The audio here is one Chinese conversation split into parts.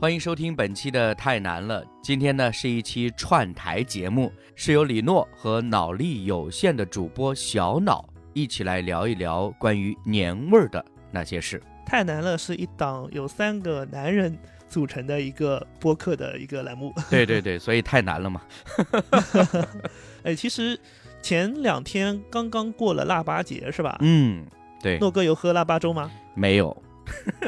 欢迎收听本期的《太难了》。今天呢是一期串台节目，是由李诺和脑力有限的主播小脑一起来聊一聊关于年味儿的那些事。太难了是一档由三个男人组成的一个播客的一个栏目。对对对，所以太难了嘛。哎，其实前两天刚刚过了腊八节是吧？嗯，对，诺哥有喝腊八粥吗？没有，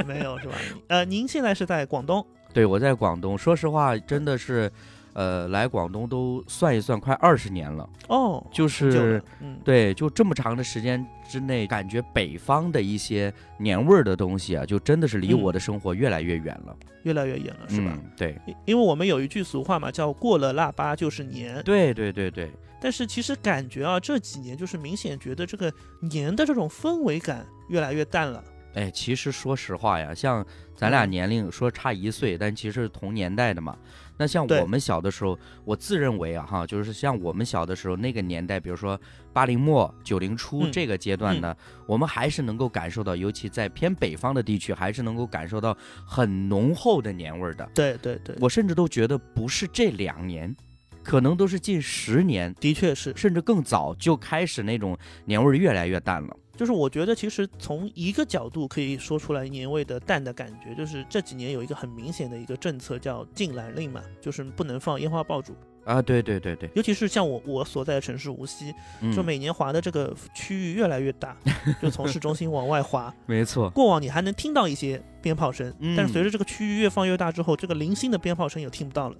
没有是吧？呃，您现在是在广东？对，我在广东。说实话，真的是，呃，来广东都算一算，快二十年了。哦，就是，嗯，对，就这么长的时间之内，感觉北方的一些年味儿的东西啊，就真的是离嗯我的生活越来越远了，越来越远了是吧？嗯？对，因因为我们有一句俗话嘛，叫“过了腊八就是年对，对，对，对，”，但是其实感觉啊，这几年就是明显觉得这个年的这种氛围感越来越淡了。哎，其实说实话呀，像咱俩嗯年龄说差一岁，但其实是同年代的嘛。那像我们小的时候，我自认为啊哈，就是像我们小的时候那个年代，比如说八零末九零初嗯这个阶段呢，我们还是能够感受到，尤其在偏北方的地区，还是能够感受到很浓厚的年味儿的。对对对，我甚至都觉得不是这两年，可能都是近十年，的确是，甚至更早就开始那种年味儿越来越淡了。就是我觉得其实从一个角度可以说出来年味的淡的感觉，就是这几年有一个很明显的一个政策叫禁燃令嘛，就是不能放烟花爆竹，啊，对对对对，尤其是像我我所在的城市无锡，嗯就每年划的这个区域越来越大，就从市中心往外划。没错，过往你还能听到一些鞭炮声，嗯但是随着这个区域越放越大之后，这个零星的鞭炮声也听不到了。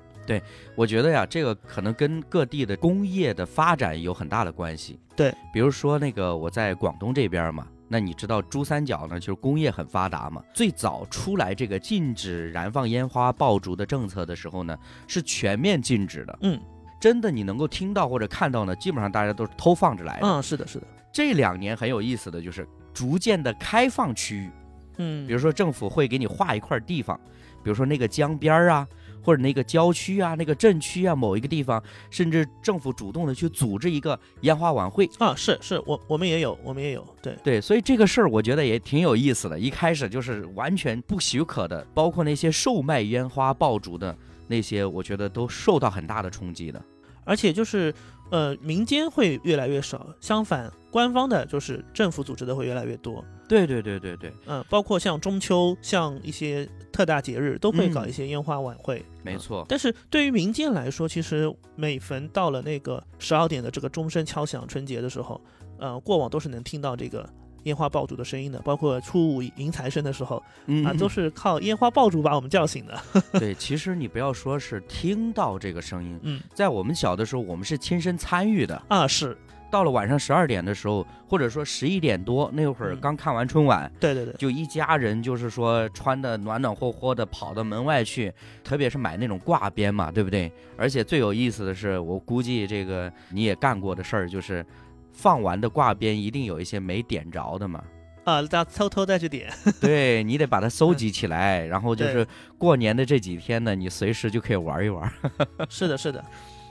我觉得呀，这个可能跟各地的工业的发展有很大的关系。对，比如说那个我在广东这边嘛，那你知道珠三角呢，就是工业很发达嘛。最早出来这个禁止燃放烟花爆竹的政策的时候呢，是全面禁止的。嗯真的你能够听到或者看到呢，基本上大家都是偷放着来的。嗯，是的，是的，这两年很有意思的就是逐渐的开放区域，嗯，比如说政府会给你划一块地方，比如说那个江边儿啊，或者那个郊区啊、那个镇区啊，某一个地方，甚至政府主动的去组织一个烟花晚会。啊，是是，我我们也有，我们也有，对，对，所以这个事儿我觉得也挺有意思的。一开始就是完全不许可的，包括那些售卖烟花爆竹的那些，我觉得都受到很大的冲击的。而且就是呃，民间会越来越少，相反，官方的就是政府组织的会越来越多。对对对对对，嗯、包括像中秋，像一些特大节日，都会搞嗯一些烟花晚会。嗯没错。但是对于民间来说，其实每逢到了那个十二点的这个钟声敲响春节的时候，呃，过往都是能听到这个烟花爆竹的声音的，包括初五迎财神的时候嗯啊，都是靠烟花爆竹把我们叫醒的。对。其实你不要说是听到这个声音，嗯在我们小的时候，我们是亲身参与的。啊，是到了晚上十二点的时候，或者说十一点多那会儿，嗯刚看完春晚，对对对，就一家人就是说穿的暖暖和和的跑到门外去，特别是买那种挂鞭嘛，对不对？而且最有意思的是，我估计这个你也干过的事儿，就是放完的挂鞭一定有一些没点着的嘛。啊，大家偷偷再去点。对你得把它收集起来，然后就是过年的这几天呢，你随时就可以玩一玩 是的，是的，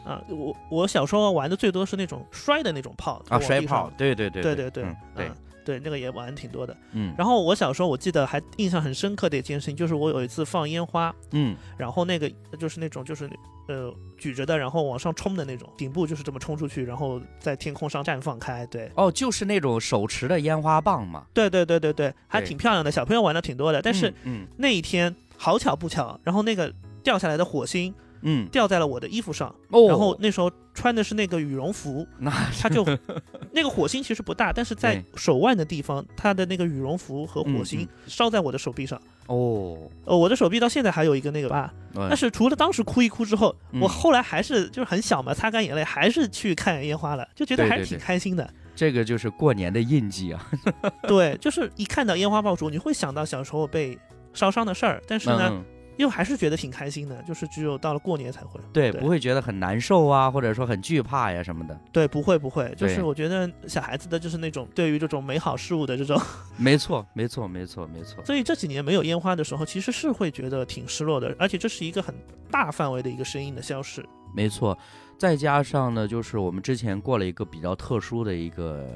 啊，我我小时候玩的最多是那种摔的那种炮啊，摔炮炮，，对对对对对对，嗯对嗯，对，那个也玩挺多的。嗯然后我小时候我记得还印象很深刻的一件事情，就是我有一次放烟花，嗯，然后那个就是那种就是呃举着的，然后往上冲的那种，顶部就是这么冲出去，然后在天空上绽放开。对，哦，就是那种手持的烟花棒嘛，对对对对对，还挺漂亮的，小朋友玩的挺多的。但是嗯那一天好巧不巧，然后那个掉下来的火星嗯，掉在了我的衣服上，哦，然后那时候穿的是那个羽绒服，那他就 那个火星其实不大，但是在手腕的地方，他的那个羽绒服和火嗯星嗯烧在我的手臂上。哦，呃，我的手臂到现在还有一个那个疤，但但是除了当时哭一哭之后，我嗯后来还是就是很小嘛，擦干眼泪，还是去看烟花了，就觉得还是挺开心的。这个就是过年的印记啊。对，就是一看到烟花爆竹，你会想到小时候被烧伤的事儿，但是呢，嗯，又还是觉得挺开心的，就是只有到了过年才会。对，对不会觉得很难受啊，或者说很惧怕呀什么的。对，不会不会，就是我觉得小孩子的就是那种对于这种美好事物的这种，没错，没错，没错，没错。所以这几年没有烟花的时候，其实是会觉得挺失落的，而且这是一个很大范围的一个声音的消失。没错，再加上呢，就是我们之前过了一个比较特殊的一个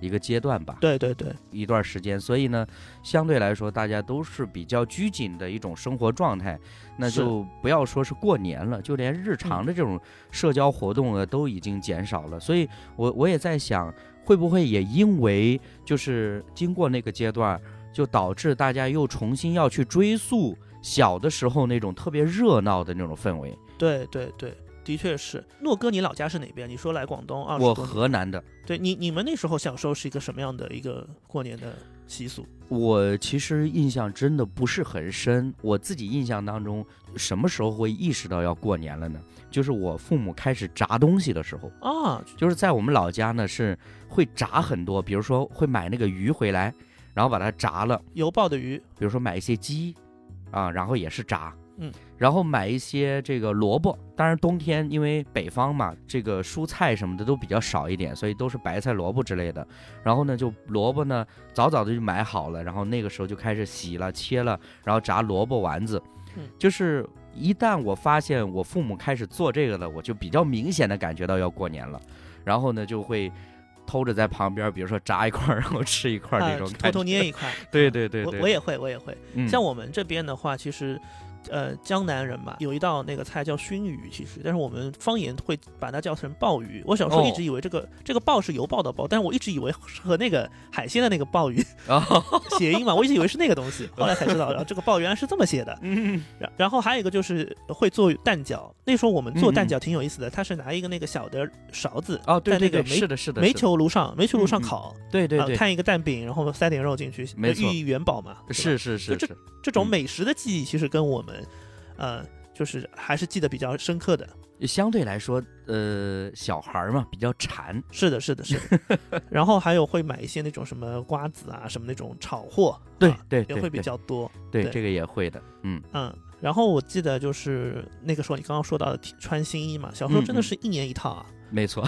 一个阶段吧，对对对，一段时间，所以呢，相对来说大家都是比较拘谨的一种生活状态，那就不要说是过年了，就连日常的这种社交活动呢都已经减少了，所以我我也在想，会不会也因为就是经过那个阶段，就导致大家又重新要去追溯小的时候那种特别热闹的那种氛围。对对对，的确是。诺哥，你老家是哪边？你说来广东啊我，河南的，对你你们那时候小时候是一个什么样的一个过年的习俗？我其实印象真的不是很深。我自己印象当中，什么时候会意识到要过年了呢？就是我父母开始炸东西的时候，啊，就是在我们老家呢是会炸很多，比如说会买那个鱼回来，然后把它炸了，油爆的鱼，比如说买一些鸡，啊，然后也是炸，嗯，然后买一些这个萝卜，当然冬天因为北方嘛，这个蔬菜什么的都比较少一点，所以都是白菜、萝卜之类的。然后呢，就萝卜呢早早的就买好了，然后那个时候就开始洗了、切了，然后炸萝卜丸子。嗯就是一旦我发现我父母开始做这个了，我就比较明显的感觉到要过年了，然后呢就会。偷着在旁边，比如说炸一块，然后吃一块儿啊这种 偷偷。捏一块。对对对对，我我也会，我也会。嗯像我们这边的话，其实，呃，江南人嘛，有一道那个菜叫熏鱼，其实，但是我们方言会把它叫成鲍鱼。我小时候一哦。直以为这个、这个鲍是油爆的鲍，但是我一直以为是和那个海鲜的那个鲍鱼 哦。谐音嘛，我一直以为是那个东西，后来才知道，然后这个鲍原来是这么写的。嗯。然然后还有一个就是会做蛋饺，那时候我们做嗯蛋饺挺有意思的，它是拿一个那个小的勺子，哦，对对对，在那个煤是的，是的，煤球炉上煤球炉上烤，对对对，啊摊一个蛋饼，然后塞点肉进去，寓意元宝嘛。是是是这，这种嗯。美食的记忆，其实跟我们，呃，就是还是记得比较深刻的。相对来说，呃，小孩儿嘛比较馋，是的，是的，是的。然后还有会买一些那种什么瓜子啊，什么那种炒货，对啊对对，也会比较多。对对这个也会的，嗯，嗯，然后我记得就是那个时候你刚刚说到的穿新衣嘛，小时候真的嗯嗯是一年一套啊，没错，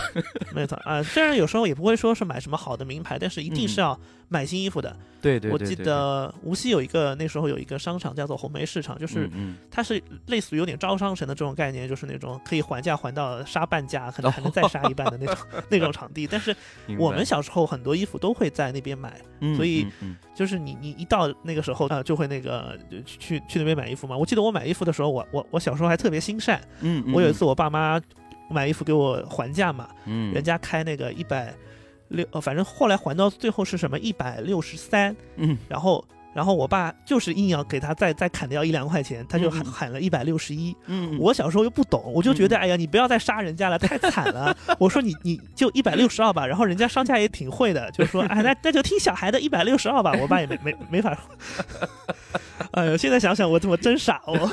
没错啊。虽然有时候也不会说是买什么好的名牌，但是一定是要买新衣服的。对对对，我记得无锡有一个那时候有一个商场叫做红梅市场，就是嗯它是类似于有点招商城的这种概念，就是那种可以还价还到杀半价，可能还能再杀一半的那种、那种场地。但是 嗯我们小时候很多衣服都会在那边买，嗯所以嗯就是你你一到那个时候啊、就会那个去去那边买衣服嘛。我记得我买衣服的时候，我我我小时候还特别心善，嗯，嗯我有一次我爸妈买衣服给我还价嘛，嗯，人家开那个一百六，呃，反正后来还到最后是什么一百六十三，嗯然后然后我爸就是硬要给他再再砍掉一两块钱，他就喊喊了一百六十一。嗯，我小时候又不懂，我就觉得嗯哎呀，你不要再杀人家了，太惨了。我说你你就一百六十二吧，然后人家商家也挺会的，就说哎那那就听小孩的一百六十二吧。我爸也没没没法。哎呦，现在想想我怎么真傻哦。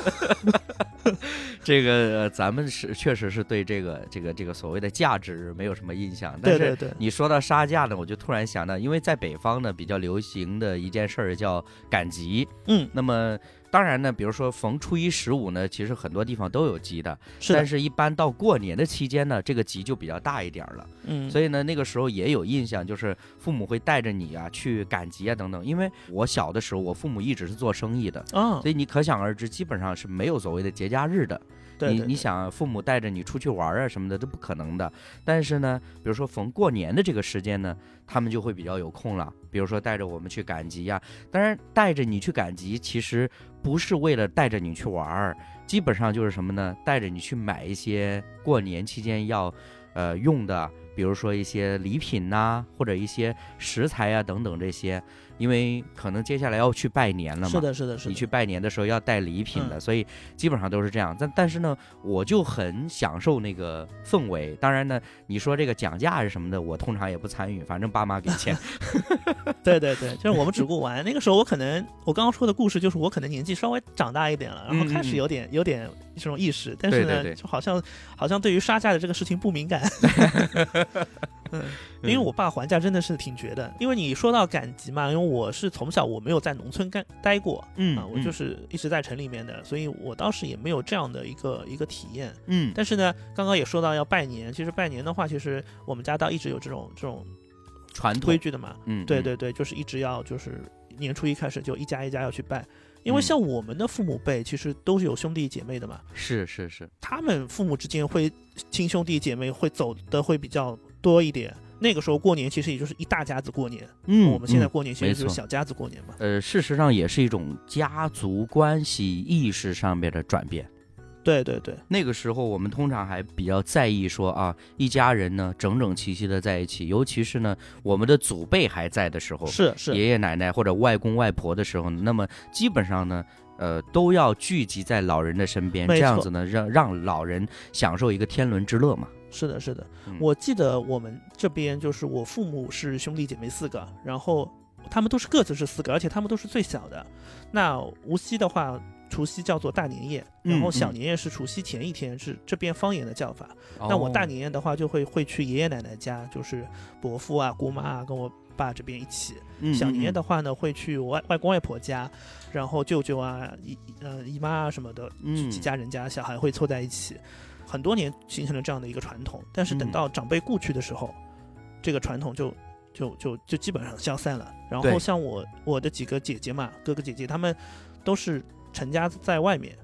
这个呃咱们是确实是对这个这个这个所谓的价值没有什么印象，但是对对对，你说到杀价呢，我就突然想到，因为在北方呢比较流行的一件事儿叫赶集，嗯，那么当然呢，比如说逢初一十五呢，其实很多地方都有集的，是的，但是一般到过年的期间呢，这个集就比较大一点儿了。嗯，所以呢，那个时候也有印象，就是父母会带着你啊去赶集啊等等。因为我小的时候，我父母一直是做生意的，啊，所以你可想而知，基本上是没有所谓的节假日的。对对对你你想，父母带着你出去玩啊什么的都不可能的。但是呢，比如说逢过年的这个时间呢，他们就会比较有空了。比如说带着我们去赶集呀、当然带着你去赶集，其实不是为了带着你去玩儿，基本上就是什么呢？带着你去买一些过年期间要呃用的，比如说一些礼品呐、或者一些食材啊、等等这些，因为可能接下来要去拜年了嘛。是的，是的，是的，你去拜年的时候要带礼品的，嗯所以基本上都是这样。但但是呢，我就很享受那个氛围。当然呢，你说这个讲价是什么的，我通常也不参与，反正爸妈给钱。对对对，就是我们只顾玩。那个时候我可能，我刚刚说的故事就是我可能年纪稍微长大一点了，然后开始有点有点这种意识，但是呢，嗯对对对就好像好像对于杀价的这个事情不敏感。嗯，因为我爸还价真的是挺绝的。因为你说到赶集嘛，因为我是从小我没有在农村干待过。嗯啊，我就是一直在城里面的，所以我当时也没有这样的一个一个体验。嗯但是呢，刚刚也说到要拜年，其实拜年的话，其实我们家倒一直有这种这种传统规矩的嘛。嗯，嗯对对对，就是一直要就是年初一开始就一家一家要去拜，因为嗯像我们的父母辈其实都是有兄弟姐妹的嘛，是是是，他们父母之间会亲兄弟姐妹会走的会比较多一点那个时候过年其实也就是一大家子过年，嗯，我们现在嗯过年其实就是小家子过年嘛。呃，事实上也是一种家族关系意识上面的转变。对对对，那个时候我们通常还比较在意说啊，一家人呢整整齐齐的在一起，尤其是呢我们的祖辈还在的时候，是是，爷爷奶奶或者外公外婆的时候，那么基本上呢，呃，都要聚集在老人的身边，这样子呢，让让老人享受一个天伦之乐嘛。是的，是的。嗯我记得我们这边就是我父母是兄弟姐妹四个，然后他们都是各自是四个，而且他们都是最小的。那无锡的话，除夕叫做大年夜，然后小年夜是除夕前一天，是这边方言的叫法。那我大哦年夜的话，就会会去爷爷奶奶家，就是伯父啊、姑妈啊，跟我爸这边一起。嗯小年夜嗯的话呢，会去我外外公外婆家，然后舅舅啊、姨呃姨妈啊什么的，嗯几家人家小孩会凑在一起，很多年形成了这样的一个传统。但是等嗯到长辈故去的时候，这个传统就就就就基本上消散了。然后像我我的几个姐姐嘛，哥哥姐姐他们都是成家在外面，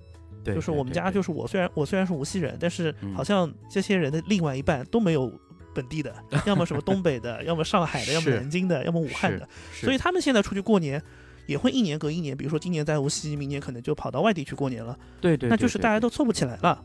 对，就是对对对我们家就是我虽然我虽然是无锡人，但是嗯好像这些人的另外一半都没有本地的，要么什么东北的，要么上海的，要么南京的，要么武汉的，所以他们现在出去过年。也会一年隔一年，比如说今年在无锡，明年可能就跑到外地去过年了，对对，那就是大家都凑不起来了。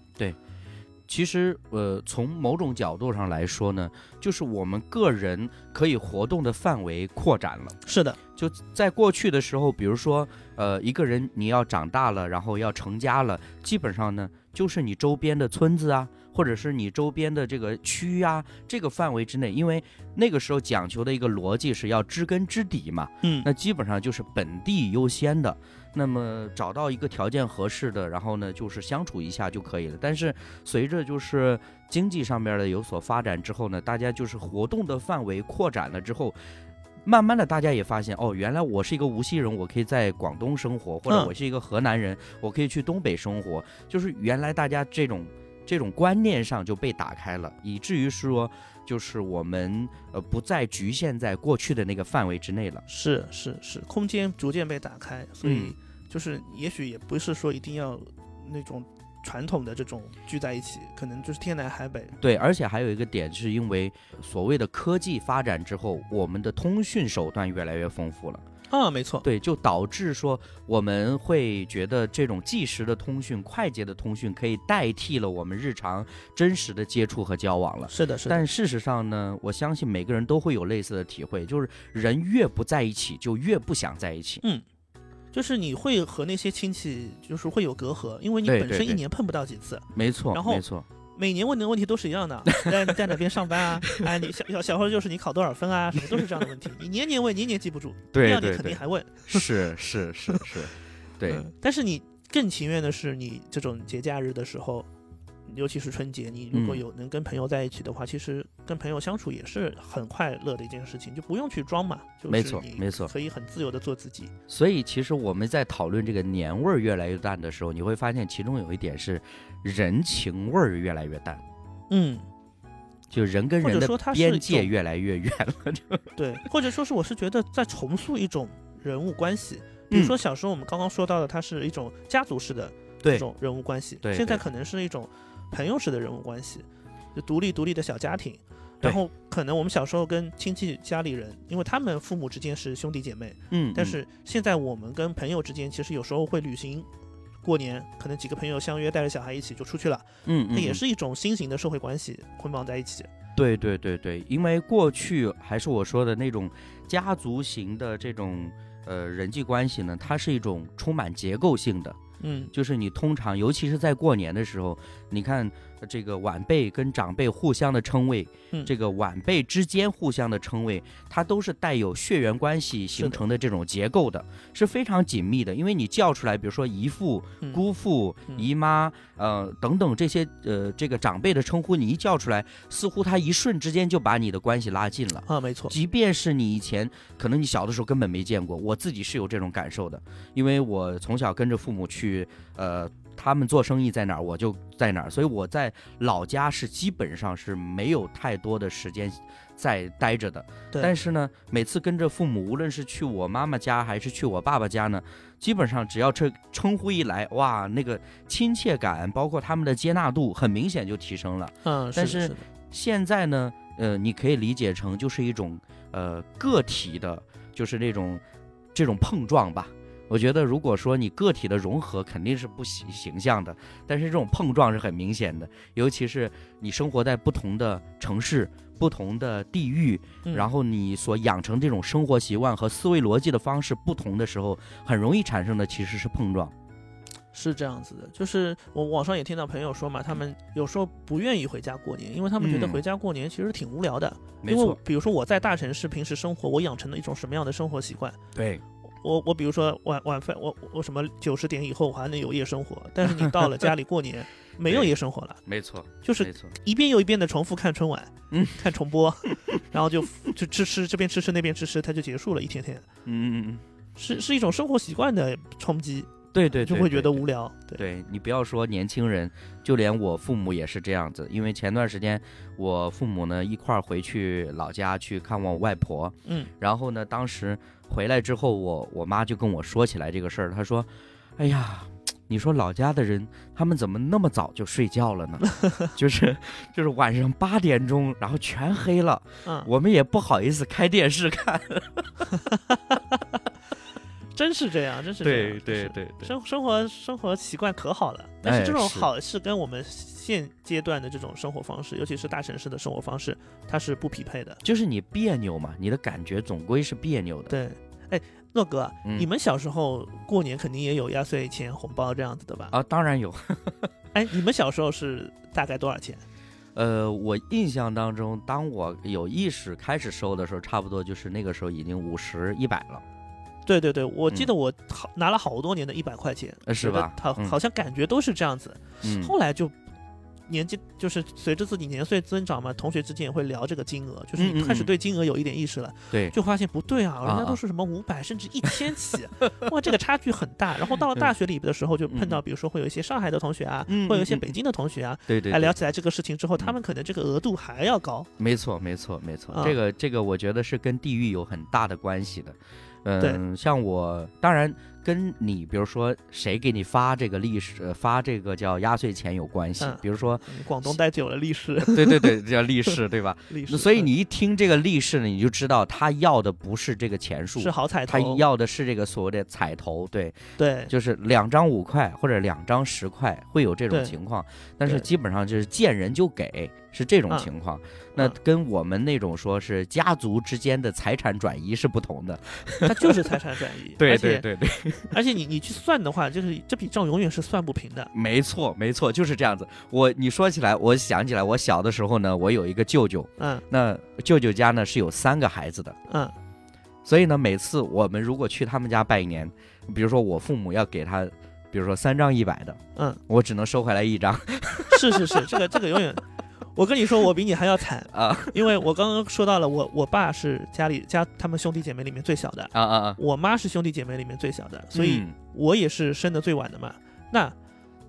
其实，呃，从某种角度上来说呢，就是我们个人可以活动的范围扩展了。是的，就在过去的时候，比如说，呃，一个人你要长大了，然后要成家了，基本上呢，就是你周边的村子啊，或者是你周边的这个区啊，这个范围之内，因为那个时候讲求的一个逻辑是要知根知底嘛，嗯，那基本上就是本地优先的。那么找到一个条件合适的，然后呢，就是相处一下就可以了。但是随着就是经济上面的有所发展之后呢，大家就是活动的范围扩展了之后，慢慢的大家也发现，哦，原来我是一个无锡人，我可以在广东生活，或者嗯我是一个河南人，我可以去东北生活。就是原来大家这种这种观念上就被打开了，以至于说，就是我们呃不再局限在过去的那个范围之内了。是是是，空间逐渐被打开，所以嗯就是也许也不是说一定要那种传统的这种聚在一起，可能就是天南海北。对，而且还有一个点，是因为所谓的科技发展之后，我们的通讯手段越来越丰富了。啊，没错，对，就导致说我们会觉得这种即时的通讯、快捷的通讯可以代替了我们日常真实的接触和交往了。是的，是的，但事实上呢，我相信每个人都会有类似的体会，就是人越不在一起，就越不想在一起。就是你会和那些亲戚就是会有隔阂，因为你本身一年碰不到几次，没错，然后没错，每年问的问题都是一样的，在在哪边上班啊？哎，你小小小时候就是你考多少分啊？什么都是这样的问题，你年年问，年年记不住，第对对对二年肯定，还问。是是是是，对。嗯但是你更情愿的是，你这种节假日的时候，尤其是春节，你如果嗯。有能跟朋友在一起的话，其实跟朋友相处也是很快乐的一件事情，就不用去装嘛，就是没错没错可以很自由的做自己。所以，其实我们在讨论这个年味儿越来越淡的时候，你会发现其中有一点是人情味儿越来越淡，嗯，就人跟人的边界越来越远了。就。对，或者说是我是觉得在重塑一种人物关系，比如嗯。说小时候我们刚刚说到的，它是一种家族式的这种人物关系，对对现在可能是一种朋友式的人物关系，就独立独立的小家庭。然后可能我们小时候跟亲戚家里人，因为他们父母之间是兄弟姐妹，嗯，嗯但是现在我们跟朋友之间，其实有时候会旅行，过年可能几个朋友相约带着小孩一起就出去了，嗯，嗯嗯那也是一种新型的社会关系捆绑在一起。对对对对，因为过去还是我说的那种家族型的这种呃人际关系呢，它是一种充满结构性的，嗯，就是你通常尤其是在过年的时候，你看这个晚辈跟长辈互相的称谓，嗯这个晚辈之间互相的称谓，它都是带有血缘关系形成的这种结构的，是非常紧密的。因为你叫出来，比如说姨父、嗯姑父、嗯姨妈，呃等等这些呃这个长辈的称呼，你一叫出来，似乎他一瞬之间就把你的关系拉近了。啊，没错，即便是你以前可能你小的时候根本没见过，我自己是有这种感受的，因为我从小跟着父母去，呃，他们做生意在哪儿我就在哪儿，所以我在老家是基本上是没有太多的时间在待着的。对但是呢，每次跟着父母，无论是去我妈妈家还是去我爸爸家呢，基本上只要这称呼一来，哇，那个亲切感，包括他们的接纳度，很明显就提升了。嗯，但是现在呢，呃，你可以理解成就是一种呃个体的，就是那种这种碰撞吧。我觉得，如果说你个体的融合肯定是不形形象的，但是这种碰撞是很明显的，尤其是你生活在不同的城市、不同的地域，嗯然后你所养成这种生活习惯和思维逻辑的方式不同的时候，很容易产生的其实是碰撞。是这样子的，就是我网上也听到朋友说嘛，他们有时候不愿意回家过年，因为他们觉得嗯回家过年其实挺无聊的。没因为错，比如说我在大城市平时生活，我养成了一种什么样的生活习惯？对，我我比如说晚晚饭，我我什么九十点以后我还能有夜生活，但是你到了家里过年，没有夜生活了，没错，就是一遍又一遍的重复看春晚，嗯，看重播，然后就就吃吃这边吃吃那边吃吃，它就结束了，一天天嗯嗯嗯，是是一种生活习惯的冲击，对对，就会觉得无聊。对，对你不要说年轻人，就连我父母也是这样子。因为前段时间我父母呢一块儿回去老家去看望我外婆，嗯，然后呢，当时回来之后，我我妈就跟我说起来这个事儿，她说：“哎呀，你说老家的人他们怎么那么早就睡觉了呢？就是就是晚上八点钟，然后全黑了，嗯，我们也不好意思开电视看。真是这样，真是这样。对对对对，生生活生活习惯可好了，但是哎这种好是跟我们现阶段的这种生活方式，尤其是大城市的生活方式，它是不匹配的。就是你别扭嘛，你的感觉总归是别扭的。对，哎，诺哥，嗯你们小时候过年肯定也有压岁钱、红包这样子的吧？啊，当然有。哎，你们小时候是大概多少钱？呃，我印象当中，当我有意识开始收的时候，差不多就是那个时候已经五十一百了。对对对，我记嗯得我好拿了好多年的一百块钱，呃是吧嗯好好像感觉都是这样子。嗯，后来就年纪就是随着自己年岁增长嘛，同学之间也会聊这个金额，就是你开始对金额有一点意识了，对，就发现不对啊，人家都是什么五百甚至一千起，哇，这个差距很大。然后到了大学里的时候，就碰到比如说会有一些上海的同学啊，嗯会有一些北京的同学啊，对对，哎，聊起来这个事情之后，他嗯们可能这个额度还要高。没错，没错，没错。啊这个这个，我觉得是跟地域有很大的关系的。对嗯，像我，当然跟你，比如说谁给你发这个历史，呃发这个叫压岁钱有关系嗯。比如说，嗯广东待久了，历史 对对对，叫历史，对吧？历史，所以嗯你一听这个历史呢，你就知道他要的不是这个钱数，是好彩头他，要的是这个所谓的彩头，对，对就是两张五块或者两张十块会有这种情况，但是基本上就是见人就给，是这种嗯情况。那嗯跟我们那种说是家族之间的财产转移是不同的。它就是财产转移，对对对对，而且 你你去算的话，就是这笔账永远是算不平的。没错没错，就是这样子。我你说起来，我想起来，我小的时候呢，我有一个舅舅，嗯那舅舅家呢是有三个孩子的，嗯所以呢，每次我们如果去他们家拜年，比如说我父母要给他，比如说三张一百的，嗯，我只能收回来一张 是是是，这个这个永远。我跟你说，我比你还要惨，啊因为我刚刚说到了，我我爸是家里家他们兄弟姐妹里面最小的，啊啊啊！我妈是兄弟姐妹里面最小的，所以嗯我也是生的最晚的嘛。那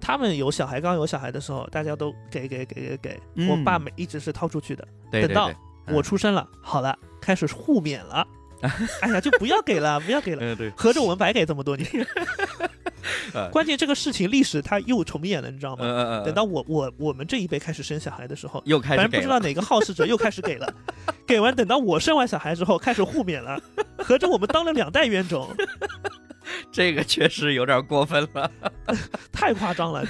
他们有小孩，刚有小孩的时候，大家都给给给给给，嗯我爸每一直是掏出去的。对对等到我出生了，好了，开始互免了。哎呀，就不要给了，不要给了，嗯对，合着我们白给这么多年。呃关键这个事情历史它又重演了，你知道吗？嗯嗯嗯，等到我我我们这一辈开始生小孩的时候，又开始反正不知道哪个好事者又开始给了，给完等到我生完小孩之后开始互免了，合着我们当了两代冤种，这个确实有点过分了。太夸张了。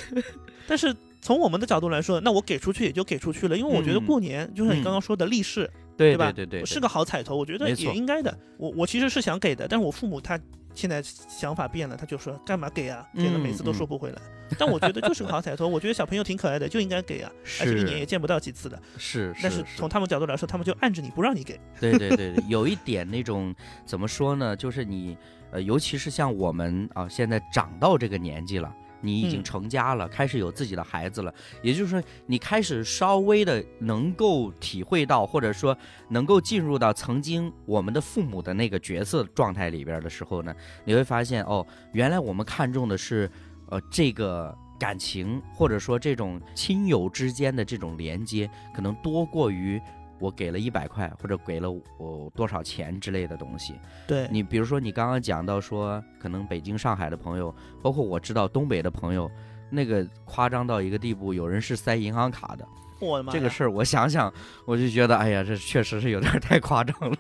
但是从我们的角度来说，那我给出去也就给出去了，因为我觉得嗯过年就像你刚刚说的立誓，对吧？对对对，是个好彩头，我觉得也应该的。我我其实是想给的，但是我父母他现在想法变了，他就说干嘛给啊？给了每次都嗯收不回来。但我觉得就是个好彩头，我觉得小朋友挺可爱的，就应该给啊，而且一年也见不到几次的。是，但是从他们角度来说，他们就按着你不让你给。对对对对，有一点那种怎么说呢？就是你呃，尤其是像我们啊，现在长到这个年纪了。你已经嗯。成家了，开始有自己的孩子了，也就是说，你开始稍微的能够体会到，或者说能够进入到曾经我们的父母的那个角色状态里边的时候呢，你会发现哦，原来我们看重的是，呃，这个感情，或者说这种亲友之间的这种连接，可能多过于我给了一百块或者给了我多少钱之类的东西。对，你比如说，你刚刚讲到说，可能北京、上海的朋友，包括我知道东北的朋友，那个夸张到一个地步，有人是塞银行卡的。我的妈！这个事儿我想想，我就觉得，哎呀，这确实是有点太夸张了。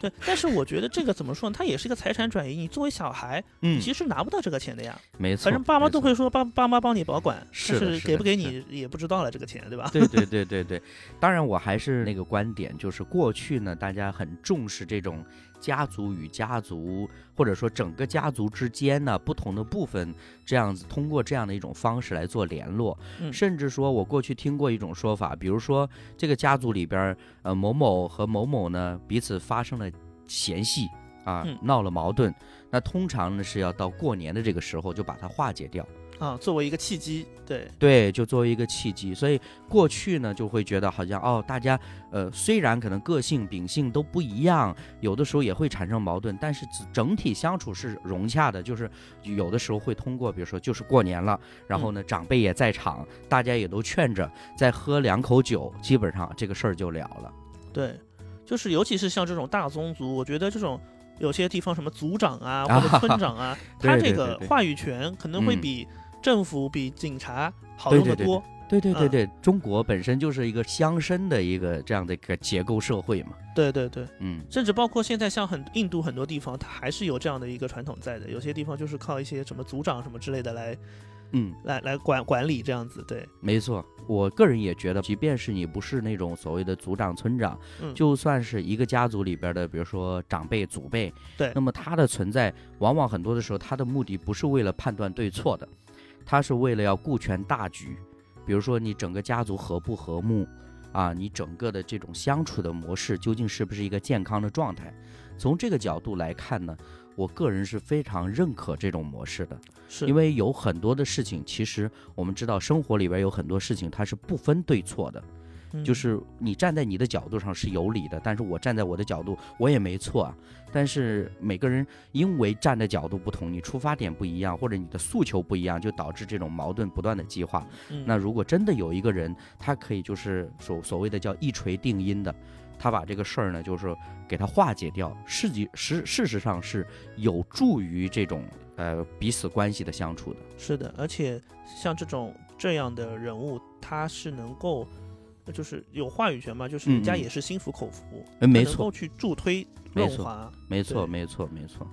对，但是我觉得这个怎么说呢？它也是一个财产转移。你作为小孩，嗯，其实拿不到这个钱的呀。没错，反正爸妈都会说爸爸妈帮你保管，是是给不给你也不知道了，这个钱对吧？对对对对对。当然，我还是那个观点，就是过去呢，大家很重视这种家族与家族，或者说整个家族之间呢不同的部分，这样子通过这样的一种方式来做联络。嗯，甚至说我过去听过一种说法，比如说这个家族里边，呃，某某和某某呢彼此发生了。嫌隙啊，闹了矛盾，那通常呢是要到过年的这个时候就把它化解掉啊，作为一个契机，对对，就作为一个契机。所以过去呢就会觉得好像哦，大家呃虽然可能个性秉性都不一样，有的时候也会产生矛盾，但是整体相处是融洽的。就是有的时候会通过，比如说就是过年了，然后呢长辈也在场，大家也都劝着，再喝两口酒，基本上这个事儿就了了。对。就是，尤其是像这种大宗族，我觉得这种有些地方什么族长啊或者村长啊，他这个话语权可能会比政府、比警察好用的多。对对对对，中国本身就是一个乡绅的一个这样的一个结构社会嘛。对对对，嗯，甚至包括现在像很印度很多地方，它还是有这样的一个传统在的。有些地方就是靠一些什么族长什么之类的来。嗯，来来管管理这样子，对，没错。我个人也觉得，即便是你不是那种所谓的族长、村长，嗯，就算是一个家族里边的，比如说长辈、祖辈，对，那么他的存在，往往很多的时候，他的目的不是为了判断对错的，他是为了要顾全大局。比如说你整个家族和不和睦，啊，你整个的这种相处的模式究竟是不是一个健康的状态？从这个角度来看呢？我个人是非常认可这种模式的，是因为有很多的事情，其实我们知道生活里边有很多事情它是不分对错的，就是你站在你的角度上是有理的，但是我站在我的角度我也没错啊。但是每个人因为站的角度不同，你出发点不一样，或者你的诉求不一样，就导致这种矛盾不断的激化。那如果真的有一个人，他可以就是所所谓的叫一锤定音的。他把这个事儿呢，就是给他化解掉，实际实事实上是有助于这种呃彼此关系的相处的。是的，而且像这种这样的人物，他是能够就是有话语权嘛，就是人家也是心服口服，没错，能够去助推润滑。没错，没错，没错。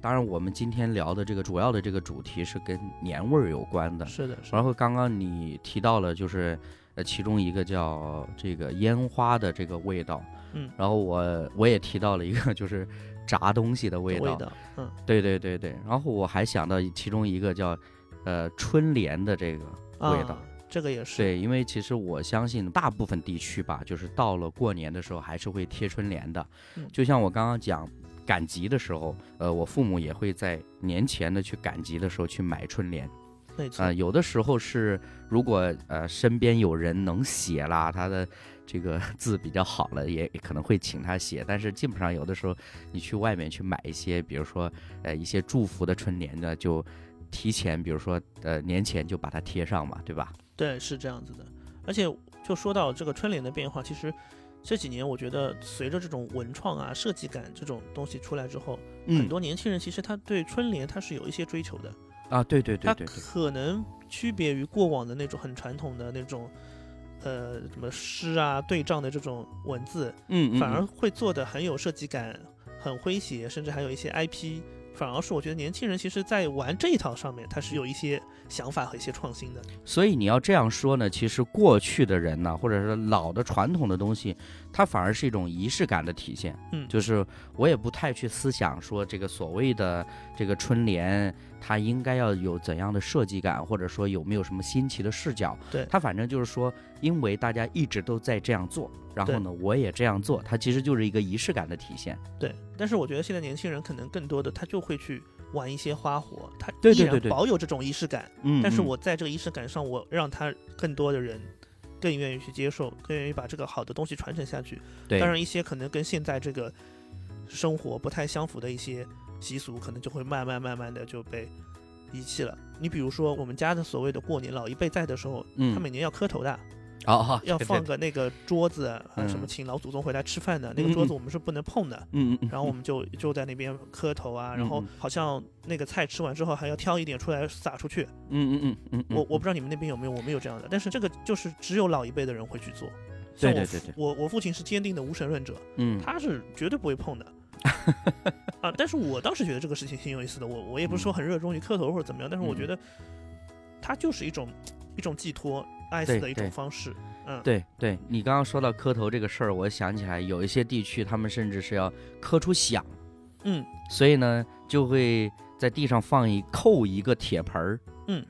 当然，我们今天聊的这个主要的这个主题是跟年味儿有关的。是的。然后刚刚你提到了，就是。呃，其中一个叫这个烟花的这个味道，嗯，然后我我也提到了一个就是炸东西的味道，嗯，对对对对，然后我还想到其中一个叫呃春联的这个味道，这个也是对，因为其实我相信大部分地区吧，就是到了过年的时候还是会贴春联的，就像我刚刚讲赶集的时候，呃，我父母也会在年前的去赶集的时候去买春联。对啊，有的时候是，如果呃身边有人能写啦，他的这个 字比较好了，也可能会请他写。但是基本上有的时候，你去外面去买一些，比如说呃一些祝福的春联呢，就提前，比如说呃年前就把它贴上嘛，对吧？对，是这样子的。而且就说到这个春联的变化，其实这几年我觉得随着这种文创啊、设计感这种东西出来之后，很多年轻人其实他对春联他是有一些追求的。啊，对对对对，可能区别于过往的那种很传统的那种，呃，什么诗啊、对仗的这种文字，嗯，反而会做的很有设计感，很诙谐，甚至还有一些 IP。反而是我觉得年轻人其实，在玩这一套上面，他是有一些想法和一些创新的。所以你要这样说呢，其实过去的人呢，或者是老的传统的东西，它反而是一种仪式感的体现。嗯，就是我也不太去思想说这个所谓的这个春联，它应该要有怎样的设计感，或者说有没有什么新奇的视角。对，它反正就是说，因为大家一直都在这样做。然后呢，我也这样做，它其实就是一个仪式感的体现。对，但是我觉得现在年轻人可能更多的他就会去玩一些花活，他依然保有这种仪式感。嗯，但是我在这个仪式感上，我让他更多的人更愿意去接受，更愿意把这个好的东西传承下去。对，当然一些可能跟现在这个生活不太相符的一些习俗，可能就会慢慢慢慢的就被遗弃了。你比如说我们家的所谓的过年，老一辈在的时候，他每年要磕头的。哦哦，要放个那个桌子，啊，什么嗯请老祖宗回来吃饭的那嗯个桌子，嗯我们是不能碰的。嗯嗯嗯，然后我们就就在那边磕头啊，然后嗯嗯好像那个菜吃完之后还要挑一点出来撒出去。嗯嗯嗯嗯，我我不知道你们那边有没有，我们有这样的，但是这个就是只有老一辈的人会去做。像我父对对对对我我父亲是坚定的无神论者，嗯他是绝对不会碰的。啊，但是我倒是觉得这个事情挺有意思的，我我也不是说很热衷于磕头或者怎么样，但是我嗯觉得它就是一种一种寄托哀对思的一种方式。嗯，对对，你刚刚说到磕头这个事儿，我想起来有一些地区他们甚至是要磕出响，嗯，所以呢就会在地上放一扣一个铁盆儿，嗯。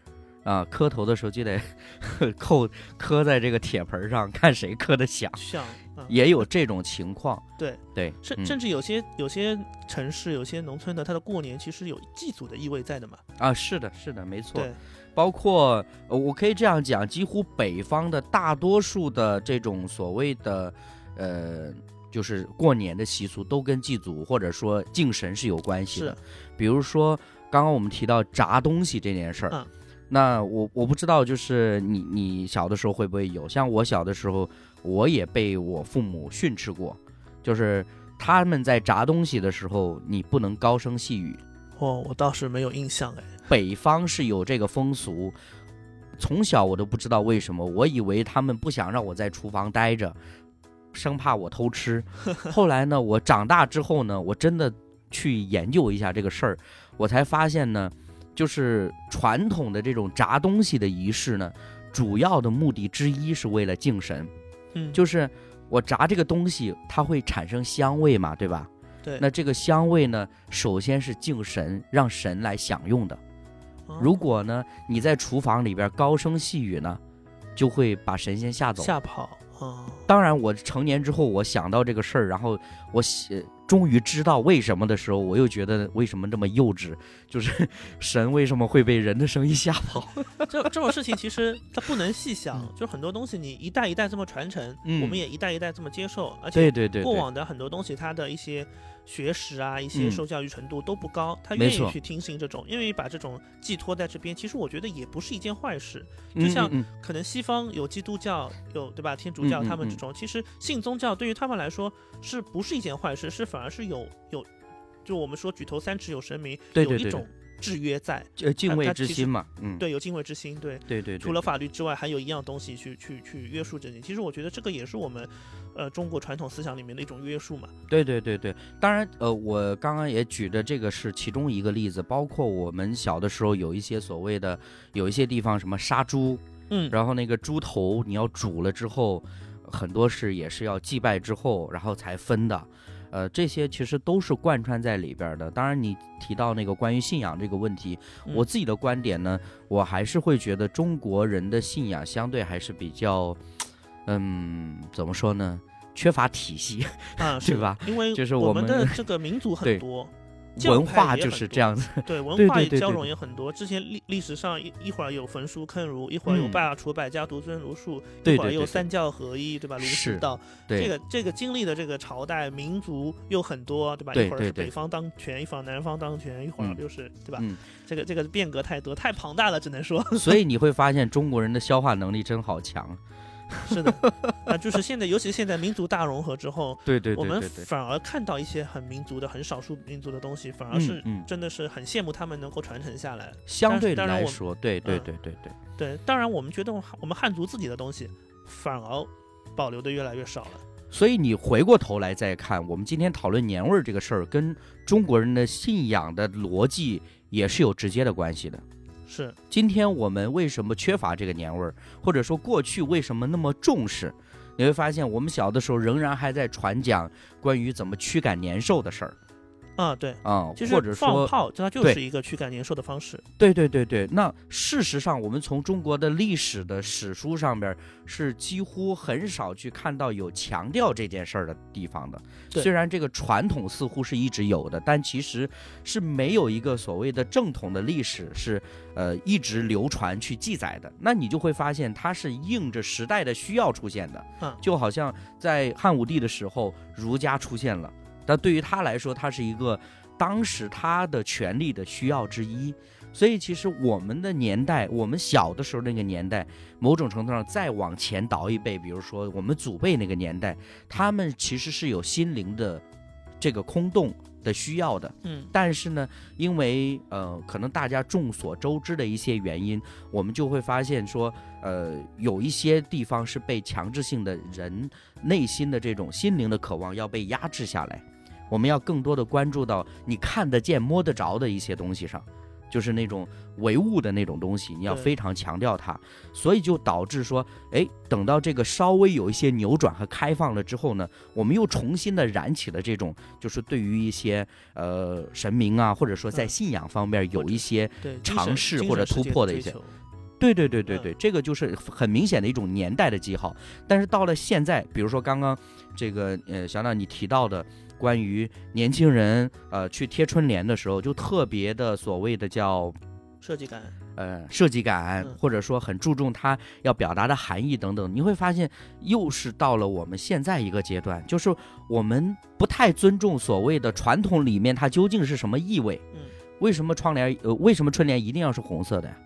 啊，磕头的时候就得 扣磕在这个铁盆儿上，看谁磕的响，像嗯，也有这种情况。对对，嗯甚甚至有些有些城市有些农村的，它的过年其实有祭祖的意味在的嘛。啊，是的，是的，没错。对，包括呃，我可以这样讲，几乎北方的大多数的这种所谓的呃，就是过年的习俗都跟祭祖或者说敬神是有关系的是。比如说刚刚我们提到炸东西这件事儿，嗯那我我不知道，就是你你小的时候会不会有？像我小的时候，我也被我父母训斥过，就是他们在炸东西的时候，你不能高声细语。哦，我倒是没有印象哎。北方是有这个风俗，从小我都不知道为什么，我以为他们不想让我在厨房待着，生怕我偷吃。后来呢，我长大之后呢，我真的去研究一下这个事儿，我才发现呢，就是传统的这种炸东西的仪式呢，主要的目的之一是为了敬神，嗯，就是我炸这个东西，它会产生香味嘛，对吧？对。那这个香味呢，首先是敬神，让神来享用的。哦如果呢你在厨房里边高声细语呢，就会把神仙吓走。吓跑哦，当然，我成年之后，我想到这个事儿，然后我写终于知道为什么的时候，我又觉得为什么这么幼稚，就是神为什么会被人的声音吓跑？这这种事情其实它不能细想嗯，就很多东西你一代一代这么传承，嗯。我们也一代一代这么接受，而且对对对对，过往的很多东西，它的一些学识啊，一些嗯受教育程度都不高，他愿意去听信这种，愿意把这种寄托在这边。其实我觉得也不是一件坏事。嗯就像可能西方有基督教，有对吧？天主教他们这种，其实信宗教对于他们来说是不是一件坏事？是反而是有有，就我们说举头三尺有神明，对对对有一种制约在，呃敬畏之心嘛，嗯，对，有敬畏之心，对。对对对，除了法律之外，还有一样东西去去去约束着你。其实我觉得这个也是我们，呃，中国传统思想里面的一种约束嘛。对对对对，当然，呃，我刚刚也举的这个是其中一个例子，包括我们小的时候有一些所谓的，有一些地方什么杀猪，嗯，然后那个猪头你要煮了之后，很多是也是要祭拜之后，然后才分的。呃，这些其实都是贯穿在里边的。当然，你提到那个关于信仰这个问题，嗯我自己的观点呢，我还是会觉得中国人的信仰相对还是比较，嗯，怎么说呢？缺乏体系，啊，对吧？因为就是我们的这个民族很多，教文化就是这样子。对，文对化交对对对融也很多。之前历历史上一一会儿有焚书坑儒，一会儿有嗯罢黜百家，独尊儒术，一会儿又三教合一，对吧？儒是释道，对，这个这个经历的这个朝代民族又很多，对吧？一会儿是北方当权，一会儿南方当权，一会儿嗯又是对吧？嗯，这个这个变革太多，太庞大了，只能说所以你会发现中国人的消化能力真好强。是的。啊，就是现在，尤其是现在民族大融合之后，对对我们对对对，反而看到一些很民族的、很少数民族的东西，反而嗯是嗯真的是很羡慕他们能够传承下来。相对来说，对对嗯对对对。对，当然我们觉得我们汉族自己的东西，反而保留的越来越少了。所以你回过头来再看，我们今天讨论年味儿这个事儿，跟中国人的信仰的逻辑也是有直接的关系的。是，今天我们为什么缺乏这个年味儿，或者说过去为什么那么重视？你会发现，我们小的时候仍然还在传讲关于怎么驱赶年兽的事儿啊，对，啊、其实或者说，放炮，它就是一个驱赶年兽的方式。对对对对。那事实上，我们从中国的历史的史书上边是几乎很少去看到有强调这件事儿的地方的。虽然这个传统似乎是一直有的，但其实是没有一个所谓的正统的历史是呃一直流传去记载的。那你就会发现，它是应着时代的需要出现的。嗯就好像在汉武帝的时候，儒家出现了，但对于他来说，他是一个当时他的权利的需要之一。所以其实我们的年代，我们小的时候那个年代，某种程度上再往前倒一辈，比如说我们祖辈那个年代，他们其实是有心灵的这个空洞的需要的。嗯但是呢，因为呃，可能大家众所周知的一些原因，我们就会发现说，呃，有一些地方是被强制性的人内心的这种心灵的渴望要被压制下来。我们要更多的关注到你看得见、摸得着的一些东西上，就是那种唯物的那种东西，你要非常强调它。所以就导致说，哎，等到这个稍微有一些扭转和开放了之后呢，我们又重新的燃起了这种，就是对于一些呃神明啊，或者说在嗯信仰方面有一些，尝试或者突破的一些对对对对嗯对，这个就是很明显的一种年代的记号。但是到了现在，比如说刚刚这个呃小娜你提到的关于年轻人呃去贴春联的时候，就特别的所谓的叫设计感，呃设计感嗯，或者说很注重它要表达的含义等等，你会发现又是到了我们现在一个阶段，就是我们不太尊重所谓的传统里面它究竟是什么意味。嗯，为什么窗帘呃为什么春联一定要是红色的呀？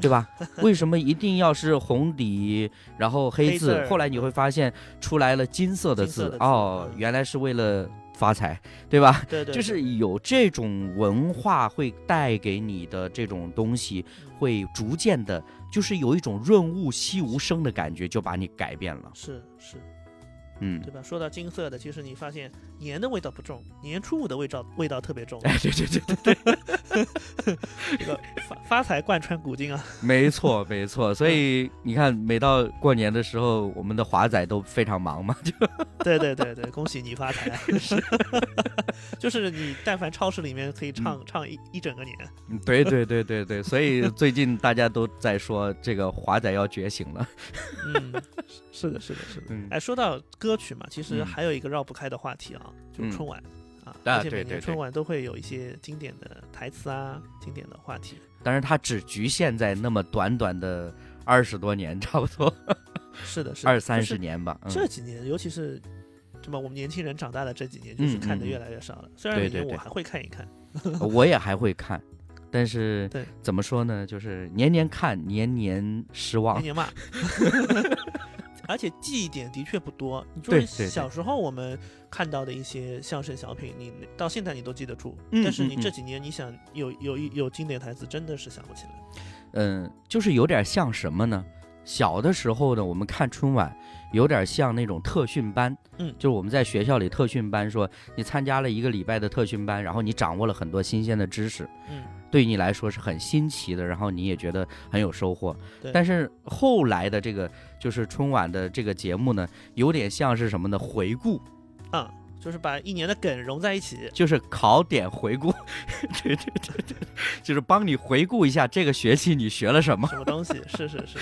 对吧？为什么一定要是红底，然后黑字？后来你会发现出来了金色的字哦，嗯原来是为了发财，对吧？对对，就是有这种文化会带给你的这种东西，嗯会逐渐的，就是有一种润物细无声的感觉，就把你改变了。是是，嗯，对吧？说到金色的，其实你发现年的味道不重，年初五的味道味道特别重，哎，对对对对对，这个发发财贯穿古今啊。没错没错。所以你看，每到过年的时候，我们的华仔都非常忙嘛，就 对对对对，恭喜你发财啊！是，就是你但凡超市里面可以唱、唱一一整个年。嗯对对对对对。所以最近大家都在说这个华仔要觉醒了。嗯，是的，是的，是的。嗯哎，说到歌曲嘛，其实嗯还有一个绕不开的话题啊，就是嗯春晚。而且对对对每年春晚都会有一些经典的台词啊，经典的话题。但是它只局限在那么短短的二十多年，差不多是的，是的，二三十年吧。嗯这几年，尤其是这么我们年轻人长大的这几年，就是看的越来越少了。虽然我还会看一看，我也还会看，但是怎么说呢？就是年年看，年年失望年。年骂。而且记忆点的确不多。你就是小时候我们看到的一些相声小品，你到现在你都记得住，嗯但是你这几年你想有有一有经典台词，真的是想不起来。嗯，就是有点像什么呢？小的时候呢，我们看春晚，有点像那种特训班。嗯就是我们在学校里特训班，说你参加了一个礼拜的特训班，然后你掌握了很多新鲜的知识，嗯，对你来说是很新奇的，然后你也觉得很有收获。对但是后来的这个就是春晚的这个节目呢，有点像是什么呢？回顾，啊、就是把一年的梗融在一起。就是考点回顾，对对对对，就是帮你回顾一下这个学期你学了什么。什么东西？是是是